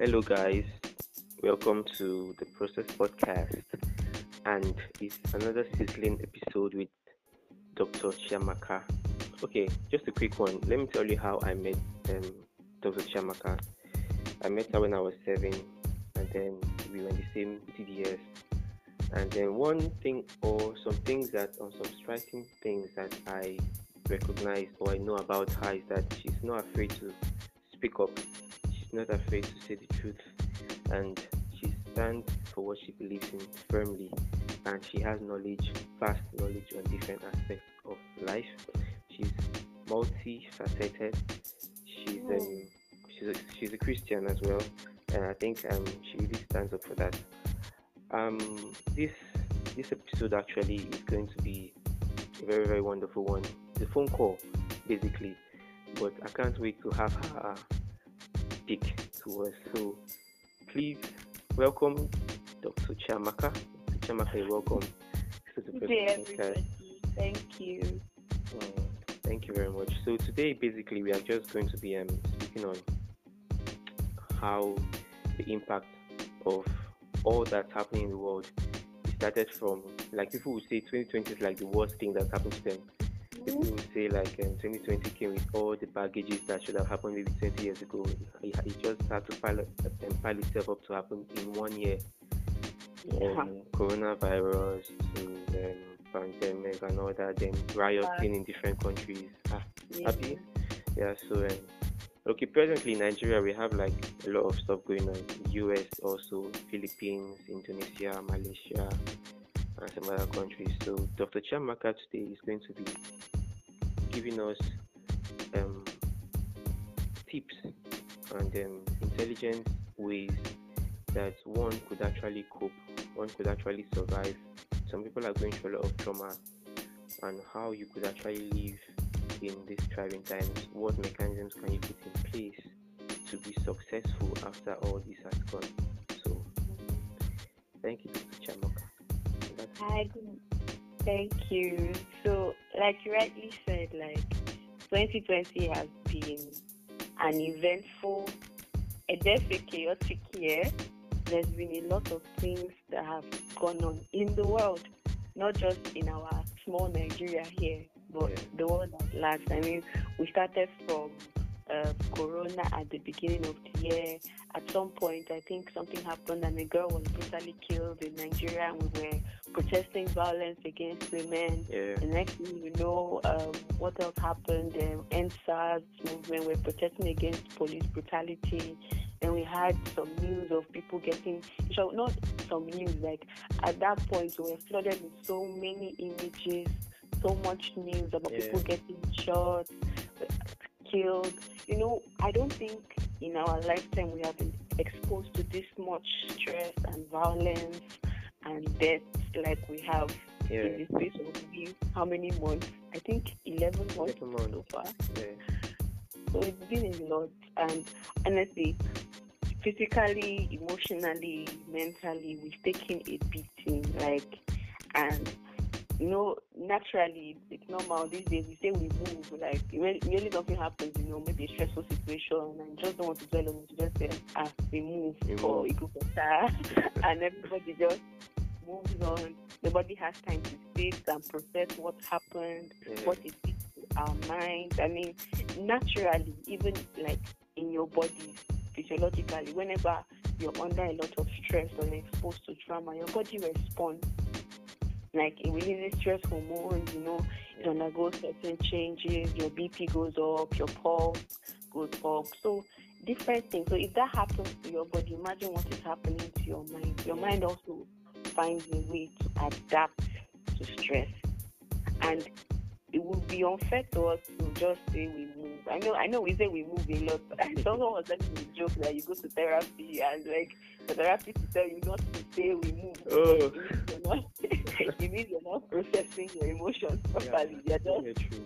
Hello, guys. Welcome to the Process Podcast, and it's another sizzling episode with Dr. Chiamaka. Okay, just a quick one. Let me tell you how I met um, Dr. Chiamaka. I met her when I was seven, and then we were in the same TDS. And then one thing, or some things that, or some striking things that I recognize or I know about her is that she's not afraid to speak up. She's not afraid to say the truth, and she stands for what she believes in firmly. And she has knowledge, vast knowledge on different aspects of life. She's multifaceted. She's um, she's a, she's a Christian as well, and I think um, she really stands up for that. Um, this this episode actually is going to be a very very wonderful one. The phone call basically, but I can't wait to have her speak to us. So please welcome Dr. Chiamaka. Dr. Chiamaka, you're welcome to the Good day, everybody. Thank you. Mm, Thank you very much. So today, basically, we are just going to be um, speaking on how the impact of all that's happening in the world started from, like people would say, 2020 is like the worst thing that's happened to them. People would say like um, 2020 came with all the baggages that should have happened maybe 20 years ago. It, it just had to pile, up- um, pile itself up to happen in one year Yeah. um, coronavirus to um, pandemic and all that, then rioting in different countries. Ah, Yeah. happy? Yeah, so um, okay, presently in Nigeria we have like a lot of stuff going on. US also, Philippines, Indonesia, Malaysia, and some other countries. So Dr. Chiamaka today is going to be giving us um, tips and um, intelligent ways that one could actually cope, one could actually survive. Some people are going through a lot of trauma, and how you could actually live in these trying times. What mechanisms can you put in place to be successful after all this has gone? So, thank you, Dr. Chiamaka. Hi. Thank you. So, like you rightly said, like 2020 has been an eventful, a definitely chaotic year. There's been a lot of things that have gone on in the world, not just in our small Nigeria here, but the world at large. I mean, we started from uh, Corona at the beginning of the year. At some point, I think something happened and a girl was brutally killed in Nigeria, and we were protesting violence against women. yeah, The next thing you know, um, what else happened? Um, EndSARS movement, we're protesting against police brutality. Then we had some news of people getting, so not some news, like at that point we were flooded with so many images, so much news about Yeah. people getting shot, killed. You know, I don't think in our lifetime we have been exposed to this much stress and violence and death like we have yeah. in the space of how many months? I think 11 months month, so far. yeah. So it's been a lot. And honestly, physically, emotionally, mentally, we've taken a beating. Like, and you know, naturally, it's normal these days. We say we move. Like, when immediately something happens, you know, maybe a stressful situation, and just don't want to dwell on it. Just say, ah, we move or We for move. Ikukuta. and everybody just moves on. Nobody has time to sit and process what happened yeah. what it did to our minds. I mean, naturally, even like in your body, physiologically, whenever you're under a lot of stress or exposed to trauma, your body responds. Like it releases stress hormones, you know, it undergoes certain changes, your BP goes up, your pulse goes up. So different things. So if that happens to your body, imagine what is happening to your mind. Your mind also finds a way to adapt to stress. And it would be unfair to us to just say we move. I know, I know, we say we move a lot. But someone was telling me a joke that you go to therapy and like the therapist to tell you not to say we move. Oh. It means you're not, it means you're not processing your emotions properly. You're just Yeah, true.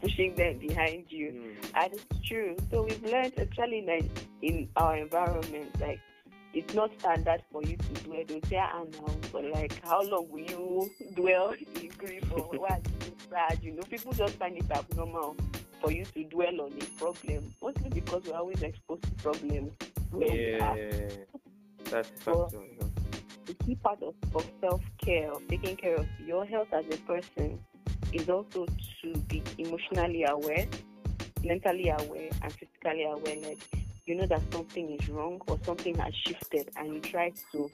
pushing them behind you. Mm. And it's true. So we've learned actually like in our environment, like it's not standard for you to dwell. They'll say, ah, now, but like, how long will you dwell in grief or you sad? You know, people just find it abnormal for you to dwell on a problem, mostly because we're always exposed to problems. Yeah, that's factor. the key part of, of self-care, of taking care of your health as a person, is also to be emotionally aware, mentally aware, and physically aware. Like you know that something is wrong or something has shifted, and you try to,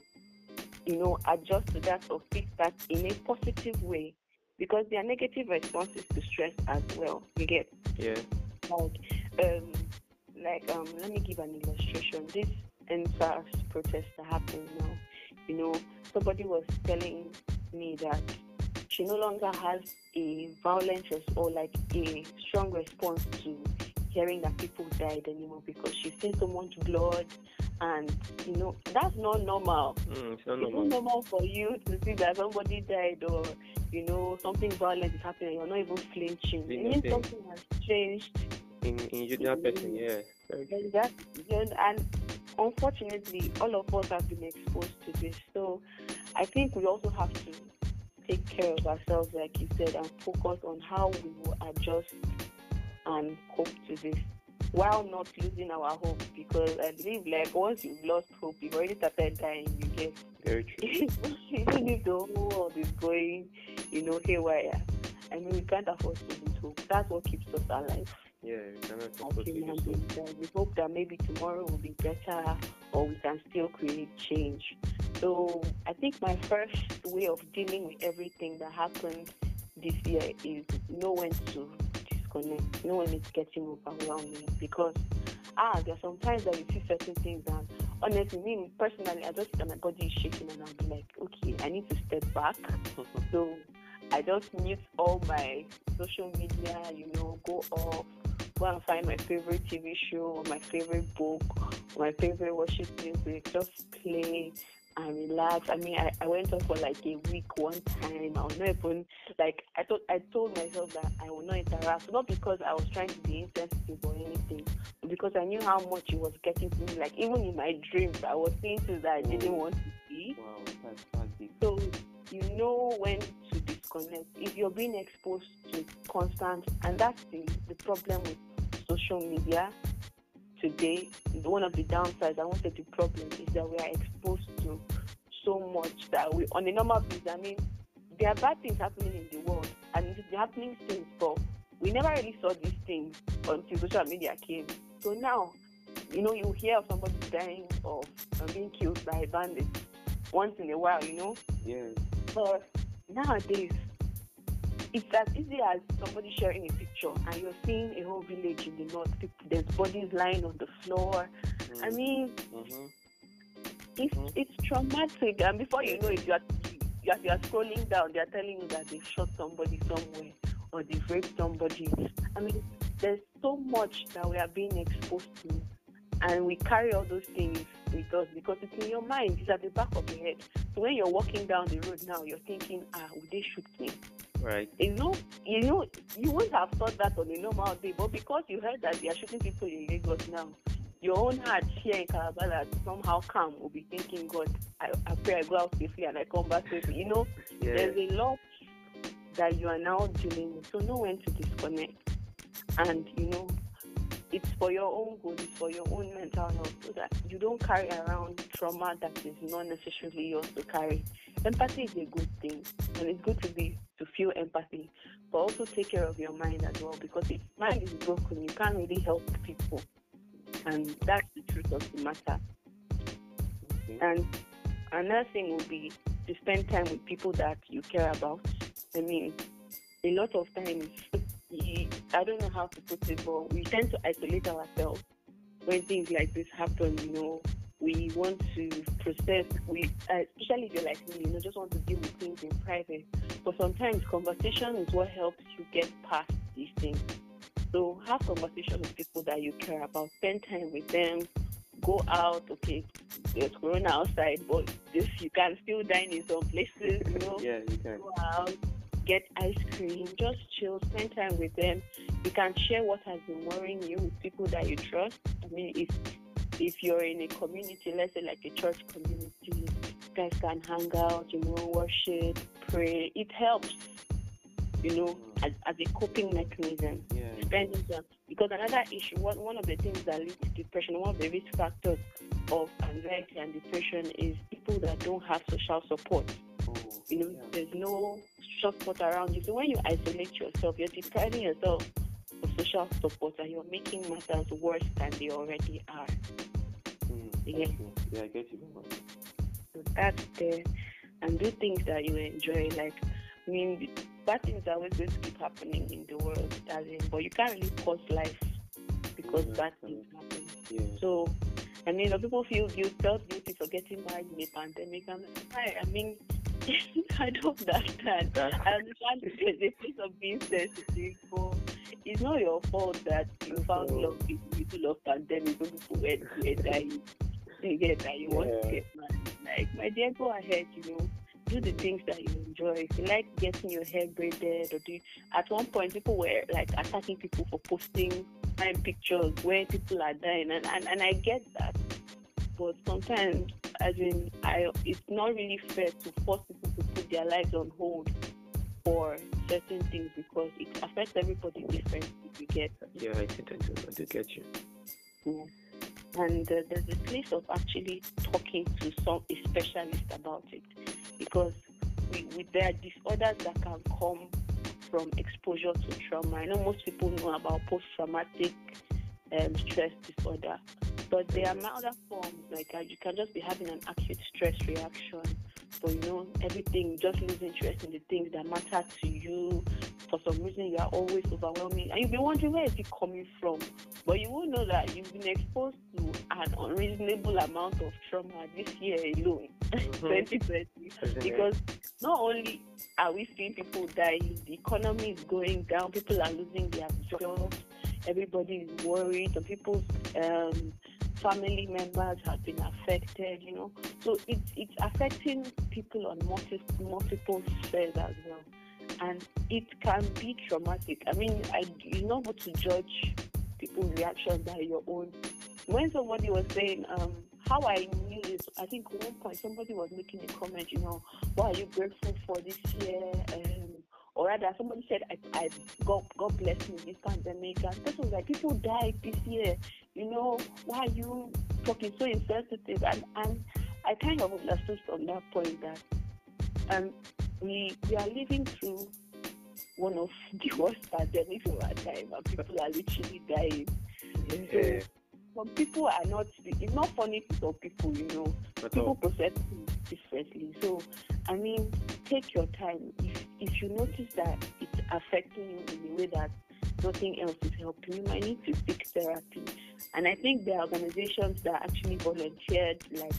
you know, adjust to that or fix that in a positive way, because there are negative responses to stress as well. You get Yeah. like um like um let me give an illustration this EndSARS protest that happened now you know somebody was telling me that she no longer has a violent res- or like a strong response to hearing that people died anymore because she's seen so much blood and you know that's not normal Mm, it's not it's not normal. normal for you to see that somebody died or you know something violent is happening and you're not even flinching it means something has changed In in you that person, yeah. Very true. and that and unfortunately all of us have been exposed to this so i think we also have to take care of ourselves like you said and focus on how we will adjust and cope to this while not losing our hope because i believe like once you've lost hope you've already started dying you get Very true. even if the whole world is going you know haywire i mean we can't afford to lose hope that's what keeps us alive Yeah, we cannot afford to human do so. we hope that maybe tomorrow will be better or we can still create change. So I think my first way of dealing with everything that happened this year is know when to disconnect, know when it's getting overwhelming because ah there are some times that you see certain things and honestly me personally I just feel my body is shaking and I'll be like, okay, I need to step back. So I just mute all my social media, you know, go off, go and find my favorite TV show or my favorite book or my favorite worship music, just play and relax. I mean, I, I went off for like a week one time. I was not even like I thought. I told myself that I will not interact, not because I was trying to be insensitive or anything, but because I knew how much it was getting to me. Like even in my dreams, I was seeing things that I didn't want to see. wow, that's. So you know when to disconnect. If you're being exposed to constant, and that's the, the problem with social media today. One of the downsides, I won't say the problem, is that we are exposed to so much that we, on a normal basis, I mean, there are bad things happening in the world, and it's happening since, but we never really saw these things until social media came. So now, you know, you hear of somebody dying or being killed by bandits once in a while, you know. Yeah. But nowadays, it's as easy as somebody sharing a picture and you're seeing a whole village in the north. There's bodies lying on the floor. I Mm, mean, mhm. it's Mhm. it's traumatic. And before you know it, you are you are, you are scrolling down. They are telling you that they've shot somebody somewhere or they've raped somebody. I mean, there's so much that we are being exposed to, and we carry all those things with us because it's in your mind. It's at the back of your head. So when you're walking down the road now, you're thinking, ah, would they shoot me? Right. You know, you know, you wouldn't have thought that on a normal day, but because you heard that they are shooting people in Lagos now, your own heart here in Calabar that somehow calm will be thinking, God, I, I pray I go out safely and I come back safely. You know, Yeah. there's a lot that you are now dealing with. So know when to disconnect. And you know, it's for your own good, it's for your own mental health, so that you don't carry around trauma that is not necessarily yours to carry. Empathy is a good thing, and it's good to be to feel empathy, but also take care of your mind as well. Because if mind is broken, you can't really help people, and that's the truth of the matter. Okay. And another thing would be to spend time with people that you care about. I mean, a lot of times, I don't know how to put it, but we tend to isolate ourselves when things like this happen. You know, we want to process. We, uh, especially if you're like me, you know, just want to deal with things in private. But sometimes conversation is what helps you get past these things. So have conversation with people that you care about. Spend time with them. Go out. Okay, there's corona outside, but this you can still dine in some places. You know, Yeah, you can. go out, get ice cream, just chill, spend time with them. You can share what has been worrying you with people that you trust. I mean, if if you're in a community, let's say like a church community, you guys can hang out, you know, worship, pray. It helps, you know, as, as a coping mechanism Yeah. spending time. Because another issue, one, one of the things that leads to depression, one of the risk factors of anxiety and depression is people that don't have social support. Oh, You know, yeah. there's no support around you. So when you isolate yourself, you're depriving yourself of social support and you're making matters worse than they already are. Mm, Yeah. Yeah, I get you. So that's there. And do things that you enjoy. Like, I mean, bad things are always going to keep happening in the world, in, but you can't really pause life because Yeah, bad things happen. Yeah. So, I mean, people feel guilt, felt guilty for getting married in a pandemic. And I, I mean, I don't understand. I understand there's a place of being sensitive, but it's not your fault that you found love in the middle of pandemic when people were, dying. You get that you want to Yeah. get married. Like, my dear, go ahead, you know. Do the things that you enjoy. If you like getting your hair braided, or do at one point people were like attacking people for posting fine pictures where people are dying, and, and, and I get that. But sometimes, as in, I it's not really fair to force people to put their lives on hold for certain things because it affects everybody differently. You get Yeah, I think I do. I do get you. Mm. and uh, there's a place of actually talking to some a specialist about it because we, we, there are disorders that can come from exposure to trauma. I know most people know about post-traumatic um, stress disorder, but there are other forms like uh, you can just be having an acute stress reaction, but you know everything just lose interest in the things that matter to you. For some reason, you are always overwhelming, and you'll be wondering where is it coming from. But you won't know that you've been exposed to an unreasonable amount of trauma this year alone, Mhm. 2020. Because not only are we seeing people dying, the economy is going down, people are losing their jobs, everybody is worried, some people's um, family members have been affected, you know. So it's it's affecting people on multi, multiple spheres as well. And it can be traumatic. I mean, I, you're not able to judge people's reactions by your own. When somebody was saying, um, how I knew this, I think one point somebody was making a comment, you know, what are you grateful for this year? Um, or rather, somebody said, I, I God, God bless me this pandemic. And person was like, people died this year. You know, why are you talking so insensitive? And, and I kind of understood from that point that um, we, we are living through one of the worst pandemics of our time, and people are literally dying. Yeah, Some people are not, it's not funny to some people, you know at people all. process differently. So, I mean, take your time. If if you notice that it's affecting you in a way that nothing else is helping, you might need to seek therapy. And I think are organizations that actually volunteered, like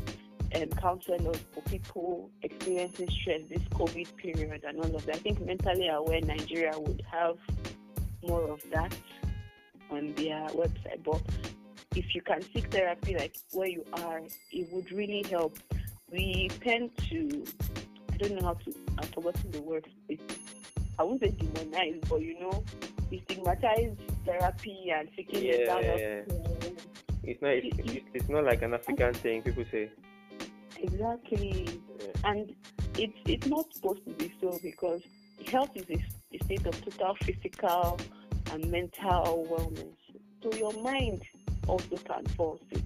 um, counselors for people experiencing stress this COVID period and all of that. I think mentally aware Nigeria would have more of that on their website. But if you can seek therapy like where you are, it would really help. We tend to, I don't know how to, I've forgotten the word. It, I wouldn't say demonize, but you know, we stigmatize therapy and seeking Yeah, it down. It's not. It's, it's, it's not like an African thing. People say. Exactly. Yeah. And it's it's not supposed to be so because health is a, a state of total physical and mental wellness. So your mind also can fall sick.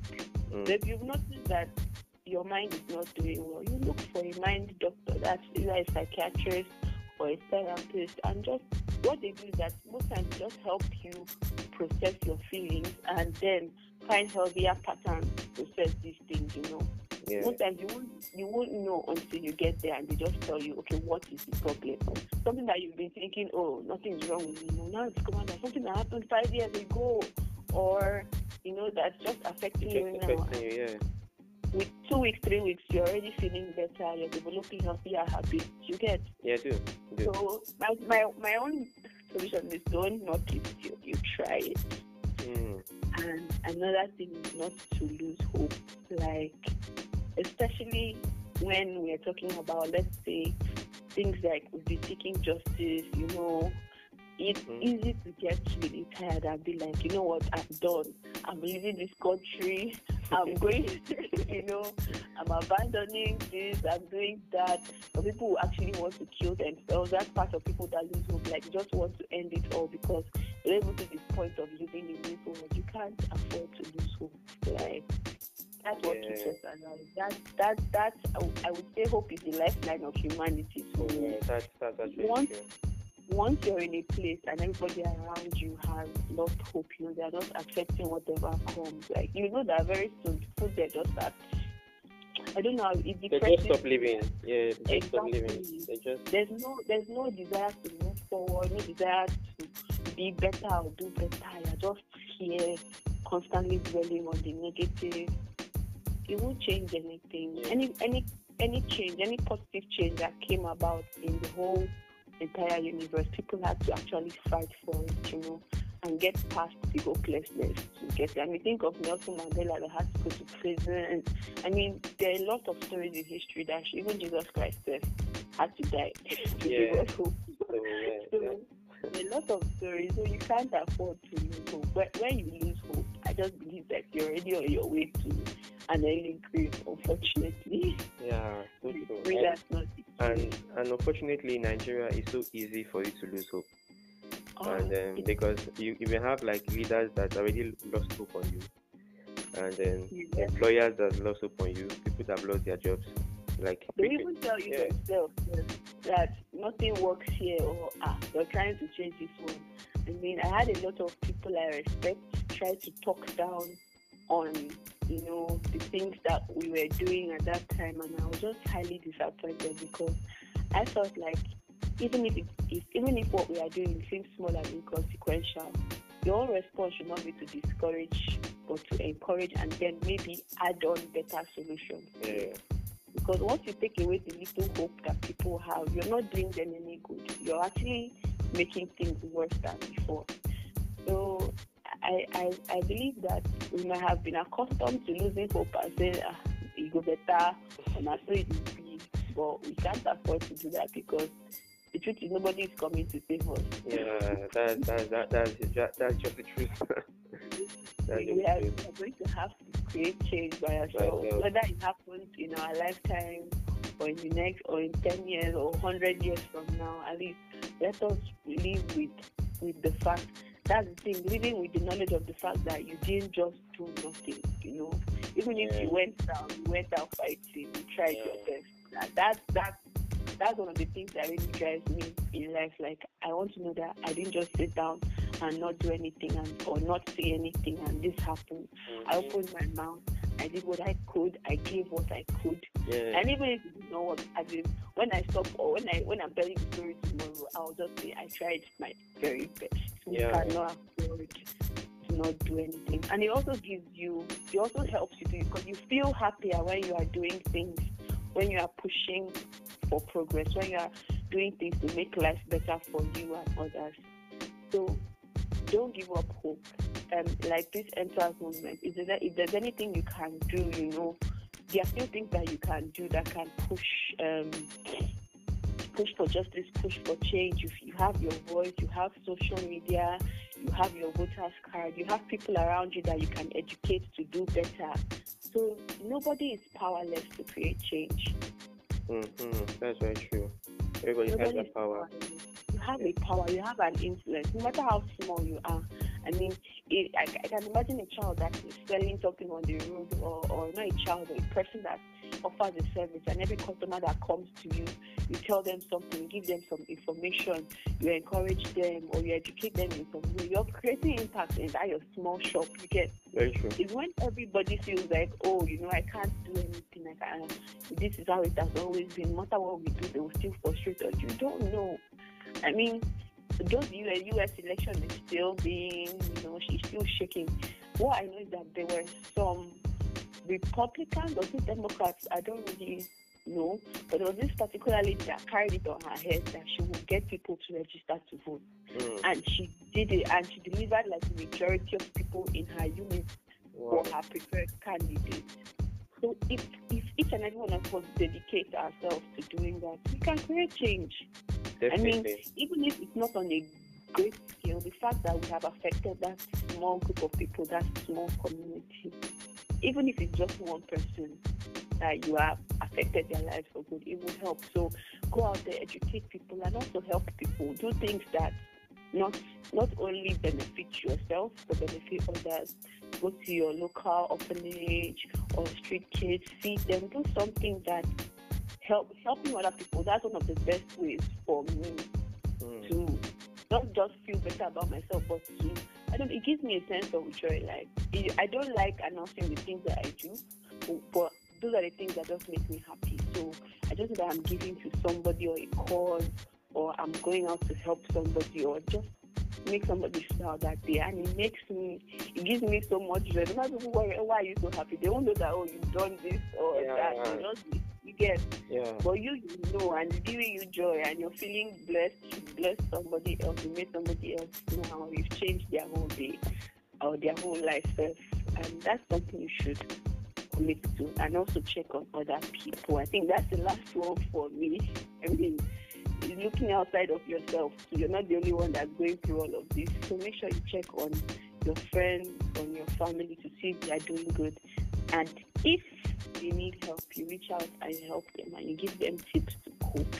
Mm. If you've noticed that your mind is not doing well, you look for a mind doctor. That's either a psychiatrist or a therapist. And just what they do is that most times they just help you process your feelings and then find healthier patterns to process these things, you know. Yeah. Most times you won't you won't know until you get there and they just tell you, okay, what is the problem? Something that you've been thinking, oh, nothing's wrong with me. No, now it's come out that something that happened five years ago or you know, that's just affecting you Just now. affecting you, yeah. With two weeks, three weeks, you're already feeling better, you're developing healthier habits. You get Yeah, I do. I do. so my my my own solution is don't knock it you, you try it. Mm. And another thing is not to lose hope. Like, especially when we're talking about, let's say, things like we've been seeking justice, you know, it's Mhm. easy to get really tired and be like, you know what, I'm done. I'm leaving this country. I'm going, you know, I'm abandoning this, I'm doing that. People who actually want to kill themselves. That's part of people that lose hope, like just want to end it all because they're able to this point of living in this world. You can't afford to lose hope. Like, That's what keeps Yeah. us alive. That that that I would- would say hope is the lifeline of humanity. So Yeah, that's that's actually Once- true. Once you're in a place and everybody around you has lost hope, you know, they're not accepting whatever comes. Like you know that very soon people they're just start. I don't know. It They just stop living. Yeah, they just stop living. Exactly. They just There's no there's no desire to move forward, no desire to be better or do better. You're just here constantly dwelling on the negative. It won't change anything. Any any any change, any positive change that came about in the whole entire universe, people have to actually fight for it, you know, and get past the hopelessness to get it. I mean, think of Nelson Mandela that had to go to prison. I mean, there are a lot of stories in history that even Jesus Christ had to die to Yeah. give us hope. so yeah. A lot of stories, so you can't afford to lose hope. When, when you lose hope, I just believe that you're already on your way to an early grave, unfortunately. Yeah, so true. Really, that's not the and and unfortunately, Nigeria is so easy for you to lose hope. Oh, and um, because you, you may have like leaders that already lost hope on you, and then Yeah. employers that lost hope on you, people that have lost their jobs. Like They people- even tell you Yeah. themselves that nothing works here or ah, you're trying to change this one. I mean, I had a lot of people I respect try to talk down on, you know, the things that we were doing at that time, and I was just highly disappointed because I felt like even if, it, if even if what we are doing seems small and inconsequential, your response should not be to discourage, but to encourage and then maybe add on better solutions. yeah, Because once you take away the little hope that people have, you're not doing them any good. You're actually making things worse than before. So I, I, I believe that we might have been accustomed to losing hope and saying, ah, it go better, and that's it will be. But we can't afford to do that because the truth is nobody is coming to save us. yeah, that, that, that, that's, ju- that's just the truth. we are, truth. are going to have to create change by ourselves. ourselves. Whether it happens in our lifetime or in the next or in ten years or hundred years from now, at least let us live with with the fact that's the thing, living with the knowledge of the fact that you didn't just do nothing, you know. Even if you went down, you went down fighting, you tried your best. That, that that that's one of the things that really drives me in life. Like I want to know that I didn't just sit down and not do anything and or not say anything and this happened. I Mhm. opened my mouth. I did what I could. I gave what I could. Yeah, And even if you know what, I mean, when I stop or when I when I'm telling the story tomorrow, I'll just say I tried my very best. We Yeah. cannot afford to not do anything. And it also gives you, it also helps you because you feel happier when you are doing things, when you are pushing for progress, when you are doing things to make life better for you and others. So don't give up hope. Um, like this EndSARS movement, if there's, if there's anything you can do, you know, there are still things that you can do that can push um, push for justice, push for change. You, you have your voice, you have social media, you have your voters card, you have people around you that you can educate to do better. So nobody is powerless to create change. hmm that's very true. Everybody has Nobody that is power. powerless. You have a power, you have an influence, no matter how small you are. I mean, it, I, I can imagine a child that is selling something on the road, or, or not a child, a person that offers the service, and every customer that comes to you, you tell them something, give them some information, you encourage them, or you educate them in some way. You're creating impact in that your small shop. You get Very true. it's when everybody feels like, oh, you know, I can't do anything. I can, um, this is how it has always been. No matter what we do, they will still frustrate us. You don't know. I mean, the US, US election is still being, you know, she's still shaking. What I know is that there were some Republicans or Democrats, I don't really know, but was this particular lady that carried it on her head that she would get people to register to vote Mm. and she did it and she delivered like the majority of people in her unit Wow. for her preferred candidate. So if, if each and every one of us dedicate ourselves to doing that, we can create change. I mean, even if it's not on a great scale, the fact that we have affected that small group of people, that small community, even if it's just one person that you have affected their lives for good, it will help. So go out there, educate people, and also help people. Do things that not not only benefit yourself but benefit others. Go to your local orphanage or street kids, feed them, do something that help helping other people. That's one of the best ways for me Mm. to not just feel better about myself, but to I don't. It gives me a sense of joy. Like I don't like announcing the things that I do, but those are the things that just make me happy. So I just know that I'm giving to somebody or a cause, or I'm going out to help somebody, or just make somebody smile that day, and it makes me. It gives me so much joy. No matter people why, why are you so happy? They won't know that oh you've done this or Yeah. that. They just get. Yeah. But you, you know, and giving you joy, and you're feeling blessed. You bless somebody else. You make somebody else smile. You've changed their whole day or their whole life. self. And that's something you should commit to, and also check on other people. I think that's the last one for me. I mean, looking outside of yourself. So you're not the only one that's going through all of this. So make sure you check on your friends, on your family to see if they are doing good. And if they need help, you reach out and help them and you give them tips to cope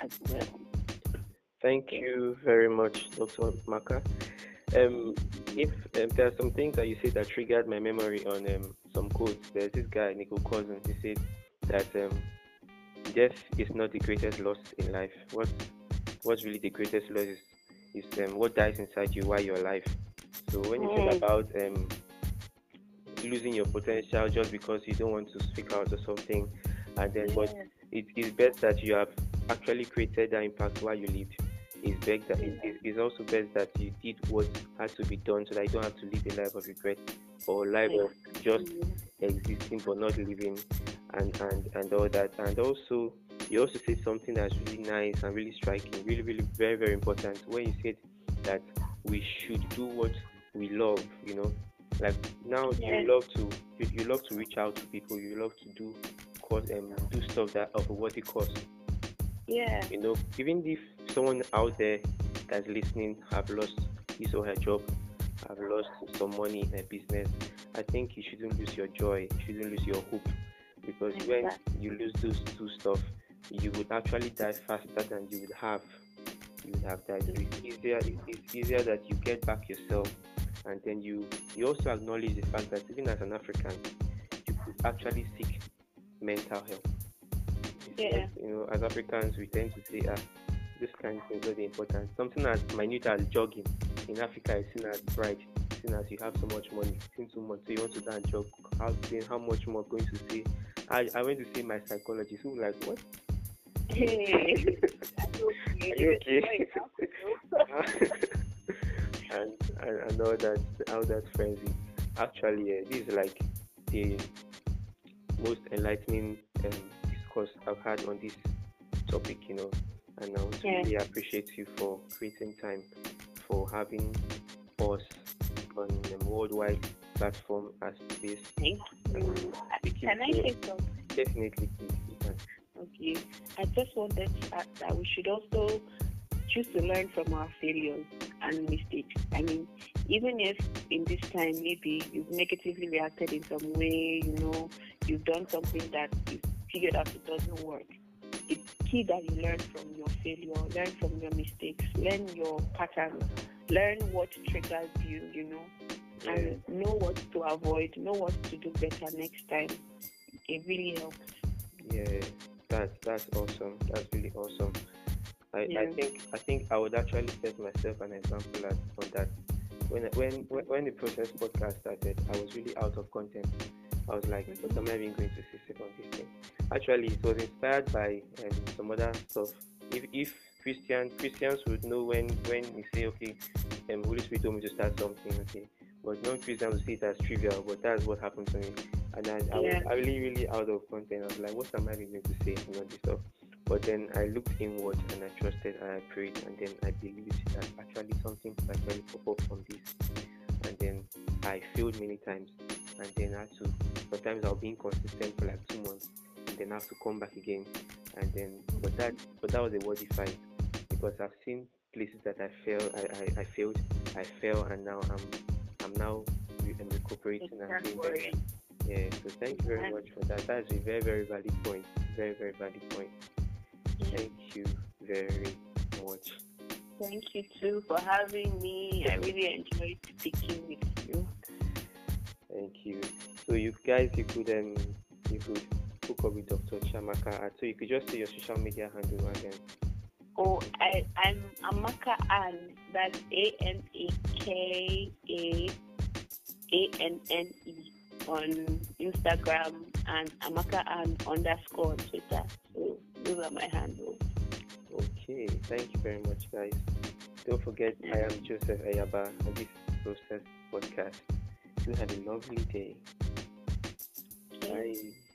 as well. Thank you very much, Dr. Maka. Um, if um, there are some things that you said that triggered my memory on um, some quotes, there's this guy, Nico Cousins, he said that um, death is not the greatest loss in life. What what's really the greatest loss is, is um, what dies inside you while you're alive. So when you think Mm. about um, losing your potential just because you don't want to speak out or something, and then but it is best that you have actually created that impact while you lived. It's best that it, it- it's also best that you did what had to be done so that you don't have to live a life of regret or life of just mm-hmm. existing but not living and, and and all that. And also you also said something that's really nice and really striking, really, really very, very important when you said that we should do what we love, you know. Like now Yeah. you love to you, you love to reach out to people, you love to do cause um, do stuff that of a worthy cause. Yeah. You know, even if someone out there that's listening have lost his or her job, have lost some money in a business, I think you shouldn't lose your joy, you shouldn't lose your hope. Because when you lose those two stuff, you would actually die faster than you would have. You would have died. It's easier. It's easier that you get back yourself, and then you you also acknowledge the fact that even as an African, you could actually seek mental help. Yeah. You know, as Africans, we tend to say, ah, this kind of thing is very important. Something as minute as jogging in Africa is seen as pride, seen as you have so much money, seen so much, so you want to go and jog. How then how much more going to say? I, I went to see my psychologist who was like, what? You okay? and, and and all that all that frenzy. Actually, uh, this is like the most enlightening um, discourse I've had on this topic, you know. And I Yeah. really appreciate you for creating time for having us on the worldwide platform as this. Thank you. Can I say something? Definitely, please. you can. Okay. I just wanted to add that we should also choose to learn from our failures and mistakes. I mean, even if in this time maybe you've negatively reacted in some way, you know, you've done something that you figured out it doesn't work. It's key that you learn from your failure, learn from your mistakes, learn your patterns, learn what triggers you, you know, and know what to avoid, know what to do better next time. It really helps. Yeah, that's that's awesome. That's really awesome. I, I think I think I would actually set myself an example at, on that. When when when the process podcast started, I was really out of content. I was like, what am I even going to say on this thing? Actually, it was inspired by um, some other stuff. If if Christian Christians would know when when we say okay, um, Holy Spirit told me to start something, okay, but non-Christians will see it as trivial. But that's what happened to me, and I, I Yeah. was really really out of content. I was like, what am I even going to say and all this stuff. But then I looked inward and I trusted and I prayed and then I believed that actually something actually pop up from this. And then I failed many times and then I had to sometimes I'll be inconsistent for like two months and then I have to come back again and then but that but that was a worthy fight because I've seen places that I failed I, I, I failed, I fell and now I'm I'm now re- I'm recuperating and doing better. Yeah, so thank you very much for that. That's a very, very valid point. Very, very valid point. Thank you very much. Thank you too for having me. I really enjoyed speaking with you. Thank you. So you guys, you could um, you could hook up with Dr. Chiamaka. So you could just say your social media handle again. Oh, I, I'm Amaka Anne. That's A M A K A A N N E on Instagram and Amaka Anne underscore on Twitter. Those are my handles. Okay, thank you very much, guys. Don't forget, I am Joseph Ayaba, and this is Process Podcast. You have a lovely day. Bye.